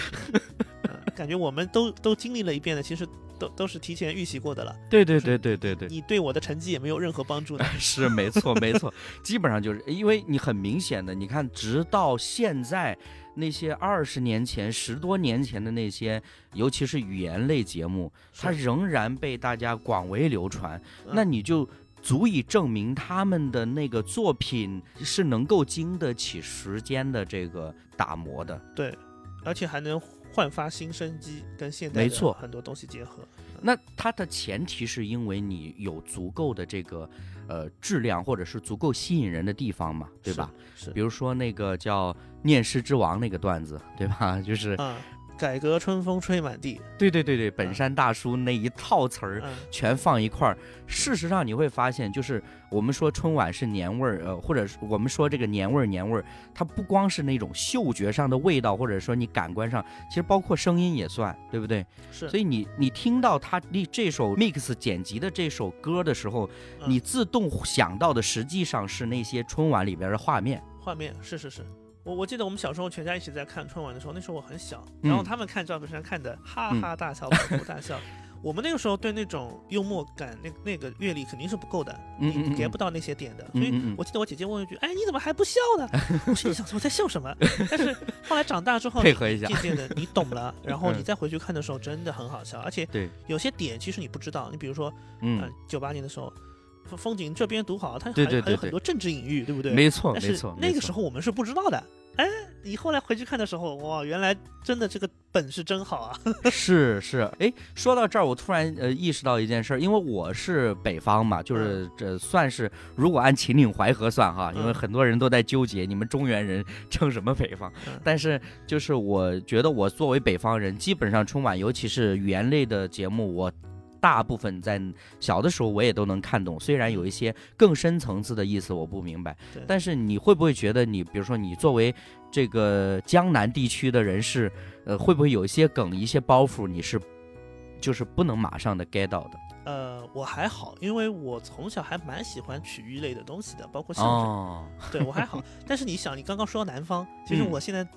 感觉我们都都经历了一遍的，其实都都是提前预习过的了。对对对对对对，你对我的成绩也没有任何帮助的。是没错没错，基本上就是因为你很明显的，你看，直到现在那些二十年前、十多年前的那些，尤其是语言类节目，它仍然被大家广为流传，嗯那你就。足以证明他们的那个作品是能够经得起时间的这个打磨的。对，而且还能焕发新生机，跟现代的没错很多东西结合。那它的前提是因为你有足够的这个呃质量，或者是足够吸引人的地方嘛，对吧？？是比如说那个叫《念诗之王》那个段子，对吧？就是啊，改革春风吹满地。对对对对，本山大叔那一套词儿嗯，全放一块儿。事实上你会发现，就是我们说春晚是年味儿，呃，或者我们说这个年味儿年味儿，它不光是那种嗅觉上的味道，或者说你感官上，其实包括声音也算，对不对？是。所以你你听到他那这首 mix 剪辑的这首歌的时候，嗯你自动想到的实际上是那些春晚里边的画面。画面是是是。我我记得我们小时候全家一起在看春晚的时候，那时候我很小，嗯然后他们看赵本山看的哈哈大笑，捧腹大笑。我们那个时候对那种幽默感，那那个阅历肯定是不够的，你 get 不到那些点的。所以我记得我姐姐问一句：“哎，你怎么还不笑呢？”我心里想说我在笑什么？但是后来长大之后，配合一下渐渐的你懂了，然后嗯你再回去看的时候，真的很好笑，而且，有些点其实你不知道。你比如说，嗯呃，九八年的时候，风景这边独好，它还还有很多政治隐喻，对不对？没错没错，那个时候候我们是不知道的。哎，你后来回去看的时候，哇，原来真的这个本事真好啊！是是，哎，说到这儿，我突然呃意识到一件事儿，因为我是北方嘛，就是这算是如果按秦岭淮河算哈，因为嗯很多人都在纠结你们中原人称什么北方嗯，但是就是我觉得我作为北方人，基本上春晚，尤其是语言类的节目，我。大部分在小的时候我也都能看懂，虽然有一些更深层次的意思我不明白，但是你会不会觉得你，比如说你作为这个江南地区的人士，呃，会不会有一些梗、一些包袱，你是就是不能马上的 get 到的？呃，我还好，因为我从小还蛮喜欢曲艺类的东西的，包括相声。哦，对我还好，但是你想，你刚刚说到南方，其实嗯我现在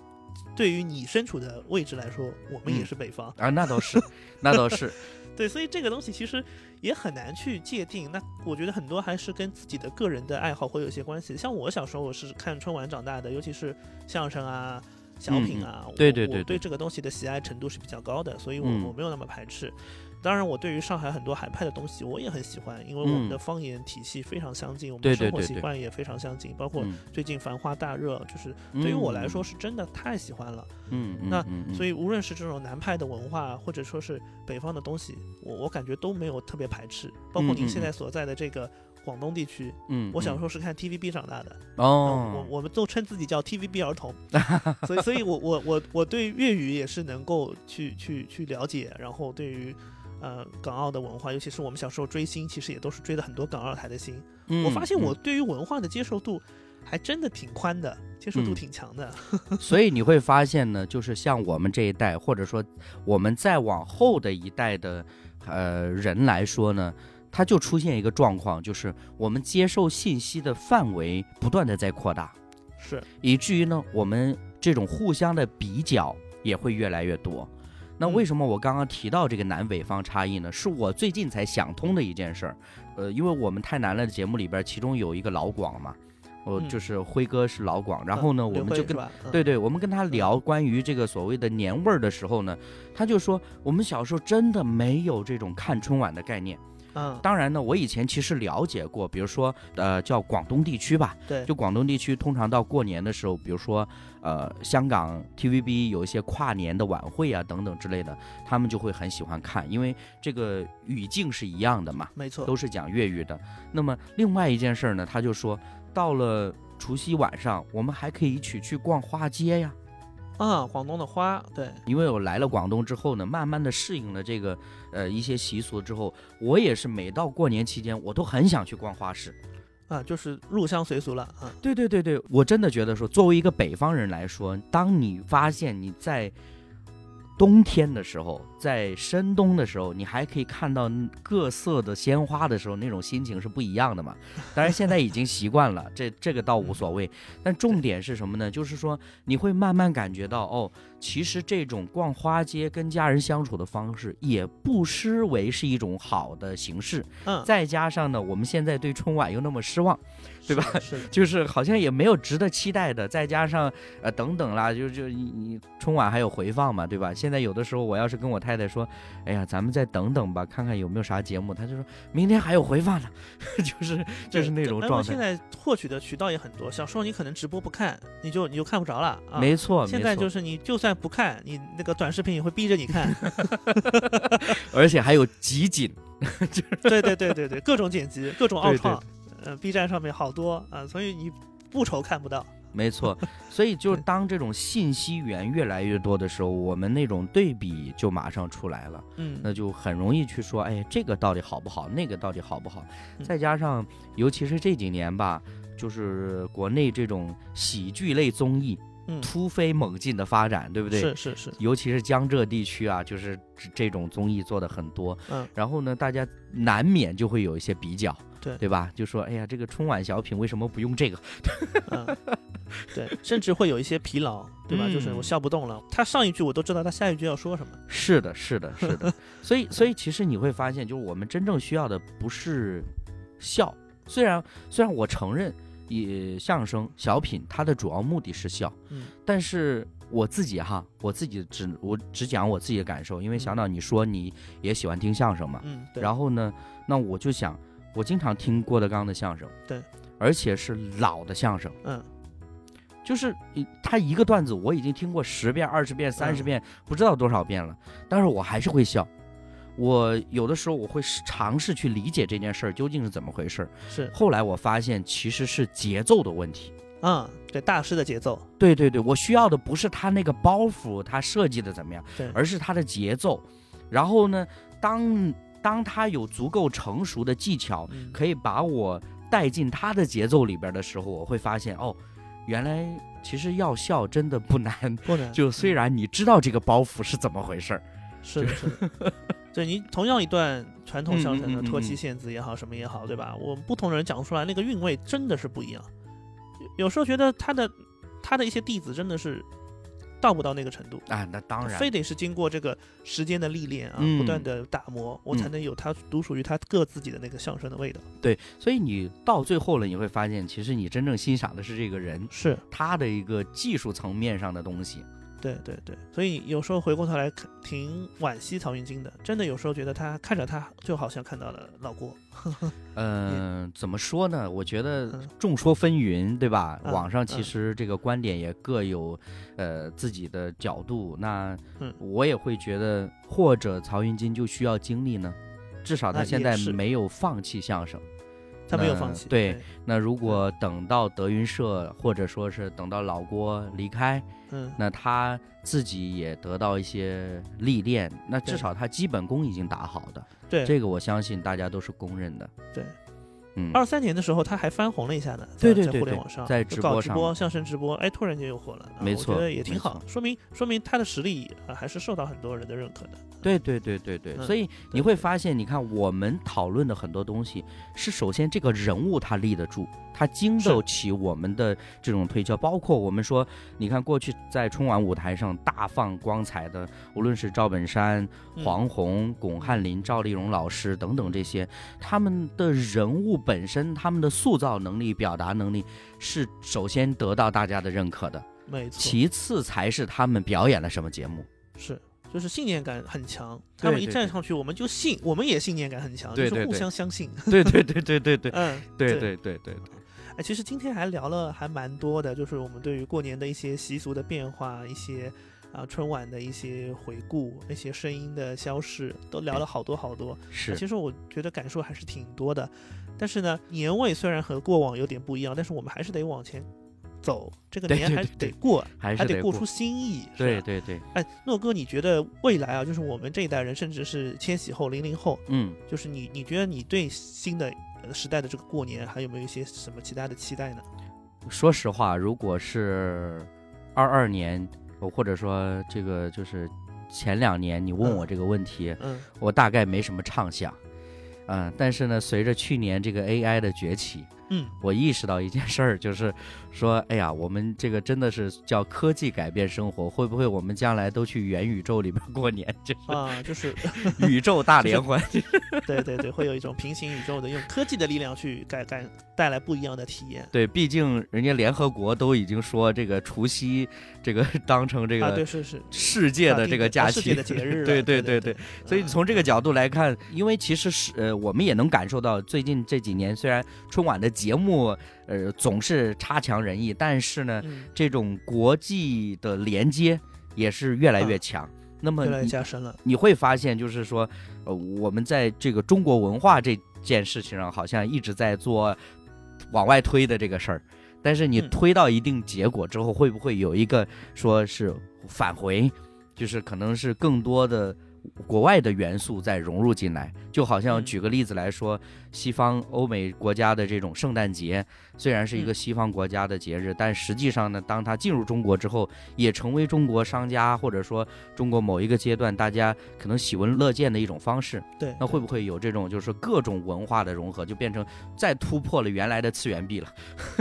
对于你身处的位置来说，我们也嗯是北方。啊，那倒是，那倒是，对，所以这个东西其实也很难去界定。那我觉得很多还是跟自己的个人的爱好会有些关系。像我小时候我是看春晚长大的，尤其是相声啊、小品啊，嗯对对对我对这个东西的喜爱程度是比较高的，所以我、嗯。我没有那么排斥。当然，我对于上海很多海派的东西我也很喜欢，因为我们嗯。的方言体系非常相近，我们的生活习惯也非常相近，包括嗯。最近繁花大热，就是对于我来说是真的太喜欢了。嗯，嗯，那嗯所以无论是这种南派的文化，或者说是北方的东西，我我感觉都没有特别排斥。包括您现在所在的这个广东地区，嗯，我小时候候是看 TVB 长大的，哦，我我们都称自己叫 TVB 儿童，所以所以我我我我对粤语也是能够去去去了解，然后对于。呃，港澳的文化，尤其是我们小时候追星，其实也都是追的很多港澳台的星。嗯我发现我嗯对于文化的接受度还真的挺宽的，接受度嗯挺强的。所以你会发现呢，就是像我们这一代，或者说我们再往后的一代的呃人来说呢，它就出现一个状况，就是我们接受信息的范围不断的在扩大，是，以至于呢，我们这种互相的比较也会越来越多。那为嗯什么我刚刚提到这个南北方差异呢？是我最近才想通的一件事儿。呃，因为我们太难了的节目里边，其中有一个老广嘛，我嗯就是辉哥是老广，然后呢，嗯我们就跟对对，我们跟他聊关于这个所谓的年味儿的时候呢，他就说我们小时候真的没有这种看春晚的概念。嗯，当然呢，我以前其实了解过，比如说呃叫广东地区吧，对，就广东地区通常到过年的时候，比如说呃香港 TVB 有一些跨年的晚会啊等等之类的，他们就会很喜欢看，因为这个语境是一样的嘛。没错，都是讲粤语的。那么另外一件事儿呢，他就说到了除夕晚上，我们还可以一起去逛花街呀。啊，广东的花，对，因为我来了广东之后呢，慢慢的适应了这个呃一些习俗之后，我也是每到过年期间，我都很想去逛花市。啊，就是入乡随俗了啊。对对对对，我真的觉得说，作为一个北方人来说，当你发现你在冬天的时候，在深冬的时候，你还可以看到各色的鲜花的时候，那种心情是不一样的嘛。当然现在已经习惯了，这这个倒无所谓。但重点是什么呢？就是说你会慢慢感觉到，哦，其实这种逛花街跟家人相处的方式，也不失为是一种好的形式。嗯，再加上呢，我们现在对春晚又那么失望。对吧是 就是好像也没有值得期待的，再加上呃等等啦，就就你你春晚还有回放嘛，对吧？现在有的时候我要是跟我太太说，哎呀，咱们再等等吧，看看有没有啥节目，她就说明天还有回放呢，就是就是那种状态。现在获取的渠道也很多，小时候你可能直播不看，你就你就看不着了啊。没错，现没错在就是你就算不看，你那个短视频也会逼着你看。而且还有集锦，对对对对对，各种剪辑，各种奥创，呃，B 站上面好多啊，所以你不愁看不到。没错。所以就是当这种信息源越来越多的时候，我们那种对比就马上出来了。嗯，那就很容易去说，哎，这个到底好不好，那个到底好不好？嗯再加上，尤其是这几年吧，就是国内这种喜剧类综艺嗯，突飞猛进的发展，对不对？是是是，尤其是江浙地区啊，就是这这种综艺做的很多。嗯，然后呢，大家难免就会有一些比较，对对吧？就说，哎呀，这个春晚小品为什么不用这个？嗯，对，甚至会有一些疲劳，对吧？就是我嗯笑不动了，他上一句我都知道他下一句要说什么。是的，是的，是的。所以，所以其实你会发现，就是我们真正需要的不是笑，虽然虽然我承认，也相声、小品它的主要目的是笑，嗯。但是我自己哈，我自己只我只讲我自己的感受，因为嗯小脑你说你也喜欢听相声嘛，嗯，对，然后呢，那我就想，我经常听郭德纲的相声，对，而且是老的相声，嗯，就是一他一个段子我已经听过十遍、二十遍、三十嗯。遍，不知道多少遍了，但是我还是会笑。我有的时候我会尝试去理解这件事儿究竟是怎么回事儿。是，后来我发现其实是节奏的问题。嗯，对，大师的节奏，对对对，我需要的不是他那个包袱，他设计的怎么样，对，而是他的节奏。然后呢，当当他有足够成熟的技巧，嗯可以把我带进他的节奏里边的时候，我会发现哦，原来其实要笑真的不难。不难，就虽然你知道这个包袱是怎么回事儿，是的，是的。对你同样一段传统相声的脱妻献子也好，什么也好，对吧？我们不同的人讲出来，那个韵味真的是不一样。有有时候觉得他的他的一些弟子真的是到不到那个程度，啊，那当然非得是经过这个时间的历练啊，嗯不断的打磨，我才嗯能有他独属于他各自己的那个相声的味道。对。所以你到最后了，你会发现，其实你真正欣赏的是这个人是他的一个技术层面上的东西。对对对，所以有时候回过头来看，挺惋惜曹云金的。真的有时候觉得他看着他，就好像看到了老郭。嗯、怎么说呢？我觉得嗯众说纷纭，对吧？嗯网上其嗯实这个观点也各有呃自己的角度。那嗯我也会觉得，或者曹云金就需要经历呢，至少他现在没有放弃相声。他没有放弃。对那如果等到德云社，或者说是等到老郭离开，嗯，那他自己也得到一些历练，那至少他基本功已经打好的，对这个我相信大家都是公认的。对。嗯，二三年的时候，他还翻红了一下呢，对对对在互联网上，在直播上。直播相声直播，哎，突然间又火了，啊没错我觉得也挺好，说明说明他的实力啊还是受到很多人的认可的。对对对对对，嗯所以你会发现，你看我们讨论的很多东西，是首先这个人物他立得住，他经得起我们的这种推敲，包括我们说，你看过去在春晚舞台上大放光彩的，无论是赵本山、嗯黄宏、巩汉林、赵丽蓉老师等等这些，他们的人物本身，他们的塑造能力、表达能力是首先得到大家的认可的，没错，其次才是他们表演了什么节目。是。就是信念感很强，他们一对对站上去，我们就信，我们也信念感很强，就是互对对对相相信。对对对对对对 嗯，对对对对。哎，其实今天还聊了还蛮多的，就是我们对于过年的一些习俗的变化，一些啊春晚的一些回顾，那些声音的消逝，都聊了好多好多。是，其实我觉得感受还是挺多的，但是呢，年味虽然和过往有点不一样，但是我们还是得往前走，这个年还对对得过，还是得还得过出新意。对对对，哎，诺哥，你觉得未来啊，就是我们这一代人，甚至是千禧后、零零后，嗯，就是你，你觉得你对新的呃时代的这个过年还有没有一些什么其他的期待呢？说实话，如果是二二年，呃或者说这个就是前两年，你问我这个问题，嗯我大概没什么畅想。嗯，但是呢，随着去年这个 AI 的崛起，嗯，我意识到一件事儿，就是说，哎呀，我们这个真的是叫科技改变生活，会不会我们将来都去元宇宙里边过年？就是啊，就是 宇宙大联欢。对对对，会有一种平行宇宙的，用科技的力量去改改带来不一样的体验。对，毕竟人家联合国都已经说这个除夕这个 当成这啊，个对，是是，世界的这个假期，的节日对对对对，所以从这个角度来看，因为其实是呃，我们也能感受到，最近这几年虽然春晚的节目呃总是差强人意，但是呢，嗯，这种国际的连接也是越来越啊强。那么越来越你加深了。你会发现，就是说，呃，我们在这个中国文化这件事情上，好像一直在做往外推的这个事儿，但是你嗯。推到一定结果之后，会不会有一个说是返回，就是可能是更多的国外的元素再融入进来？就好像嗯举个例子来说，西方欧美国家的这种圣诞节，虽然是一个嗯西方国家的节日，但实际上呢，当它进入中国之后，也成为中国商家或者说中国某一个阶段大家可能喜闻乐见的一种方式。对，那会不会有这种就是各种文化的融合，就变成再突破了原来的次元壁了？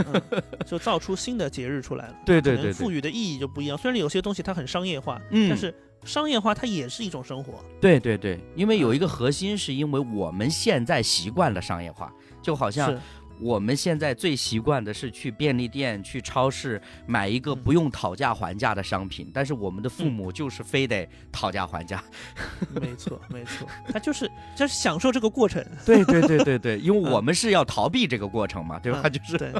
嗯，就造出新的节日出来了。对对对赋予的意义就不一样。虽然有些东西它很商业化，嗯但是商业化它也是一种生活。对对对，因为有一个核心是因为我们现在习惯了商业化，就好像，我们现在最习惯的是去便利店、去超市买一个不用讨价还价的商品，但是我们的父母就是非得讨价还价。没错，没错，他就是就是享受这个过程。对对对对对，因为我们是要逃避这个过程嘛，对吧？就是对。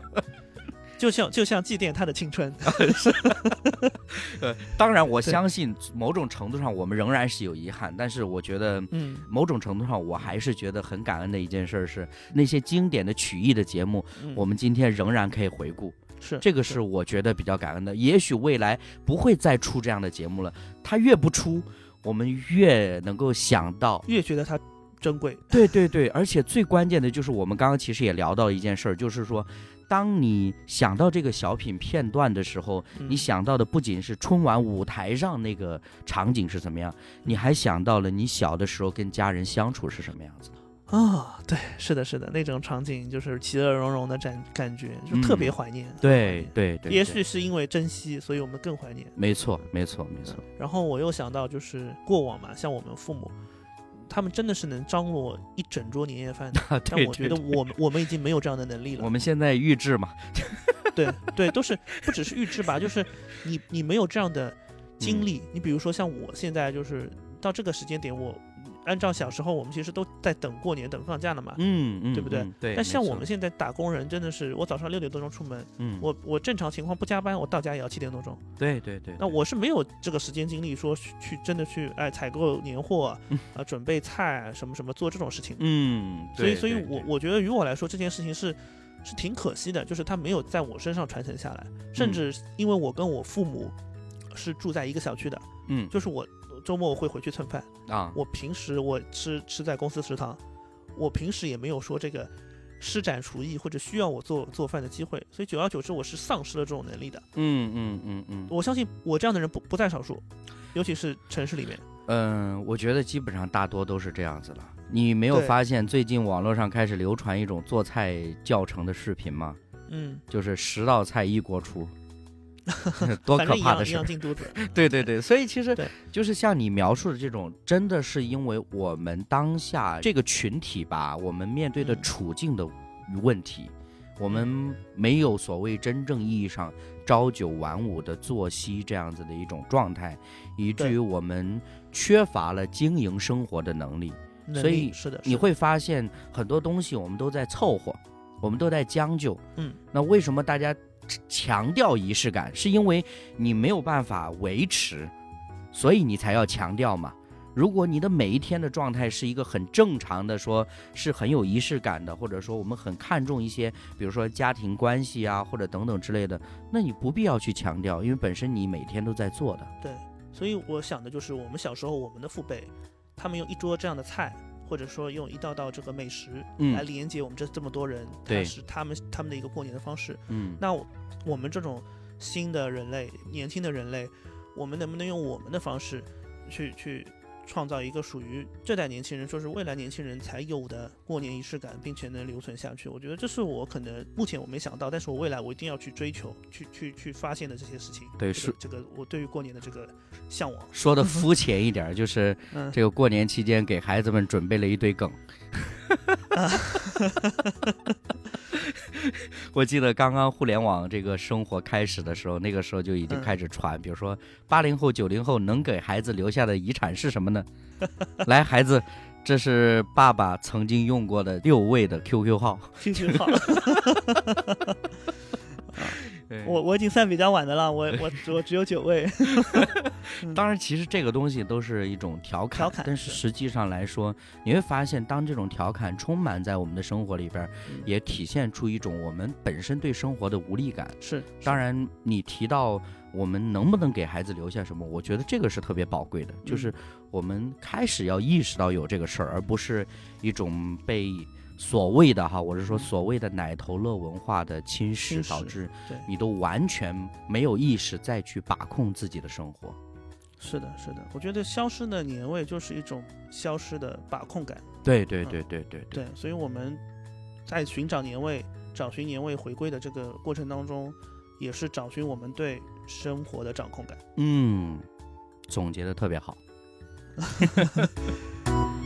就像就像祭奠他的青春，是。呃，当然，我相信某种程度上我们仍然是有遗憾，但是我觉得，嗯，某种程度上我还是觉得很感恩的一件事是那些经典的曲艺的节目，我们今天仍然可以回顾，是这个是我觉得比较感恩的。也许未来不会再出这样的节目了，他越不出，我们越能够想到，越觉得它珍贵。对对对，而且最关键的就是我们刚刚其实也聊到一件事儿，就是说。当你想到这个小品片段的时候，你想到的不仅是春晚舞台上那个场景是怎么样，你还想到了你小的时候跟家人相处是什么样子的啊？对，是的，是的，那种场景就是其乐融融的感感觉，就特别怀念。对对对，也许是因为珍惜，所以我们更怀念。没错，没错，没错。然后我又想到，就是过往嘛，像我们父母。他们真的是能张罗一整桌年夜饭的，但我觉得我们我们已经没有这样的能力了。我们现在预制嘛，对对，都是不只是预制吧，就是你你没有这样的经历。你比如说像我现在就是到这个时间点我。按照小时候，我们其实都在等过年、等放假的嘛，嗯嗯，对不对？对。但像我们现在打工人，真的是我早上六点多钟出门，嗯，我我正常情况不加班，我到家也要七点多钟。对对对。那我是没有这个时间精力说去真的去哎采购年货啊，准备菜什么什么做这种事情。嗯。所以，所以我我觉得于我来说这件事情是是挺可惜的，就是他没有在我身上传承下来，甚至因为我跟我父母是住在一个小区的，嗯，就是我。周末我会回去蹭饭啊！我平时我吃吃在公司食堂，我平时也没有说这个施展厨艺或者需要我做做饭的机会，所以久而久之我是丧失了这种能力的。嗯嗯嗯嗯，我相信我这样的人不不在少数，尤其是城市里面。嗯，我觉得基本上大多都是这样子了。你没有发现最近网络上开始流传一种做菜教程的视频吗？嗯，就是十道菜一锅出。多可怕的事！对对对，所以其实就是像你描述的这种，真的是因为我们当下这个群体吧，我们面对的处境的问题，我们没有所谓真正意义上朝九晚五的作息这样子的一种状态，以至于我们缺乏了经营生活的能力。所以是的，你会发现很多东西我们都在凑合，我们都在将就。嗯，那为什么大家？强调仪式感，是因为你没有办法维持，所以你才要强调嘛。如果你的每一天的状态是一个很正常的，说是很有仪式感的，或者说我们很看重一些，比如说家庭关系啊，或者等等之类的，那你不必要去强调，因为本身你每天都在做的。对，所以我想的就是，我们小时候我们的父辈，他们用一桌这样的菜。或者说用一道道这个美食来连接我们这这么多人，它是他们他们的一个过年的方式。嗯，那我们这种新的人类、年轻的人类，我们能不能用我们的方式去去？创造一个属于这代年轻人，说是未来年轻人才有的过年仪式感，并且能留存下去。我觉得这是我可能目前我没想到，但是我未来我一定要去追求、去去去发现的这些事情。对，是这个我对于过年的这个向往。说的肤浅一点，就是这个过年期间给孩子们准备了一堆梗。我记得刚刚互联网这个生活开始的时候，那个时候就已经开始传，比如说八零后、九零后能给孩子留下的遗产是什么呢？来，孩子，这是爸爸曾经用过的六位的 QQ 号。QQ 号。我我已经算比较晚的了，我我我只有九位。当然，其实这个东西都是一种调侃，但是实际上来说，你会发现，当这种调侃充满在我们的生活里边，也体现出一种我们本身对生活的无力感。是，当然，你提到我们能不能给孩子留下什么，我觉得这个是特别宝贵的，就是我们开始要意识到有这个事儿，而不是一种被。所谓的哈，我是说所谓的奶头乐文化的侵蚀，导致你都完全没有意识再去把控自己的生活。是的，是的，我觉得消失的年味就是一种消失的把控感。对对对对对对，所以我们在寻找年味、找寻年味回归的这个过程当中，也是找寻我们对生活的掌控感。嗯，总结的特别好。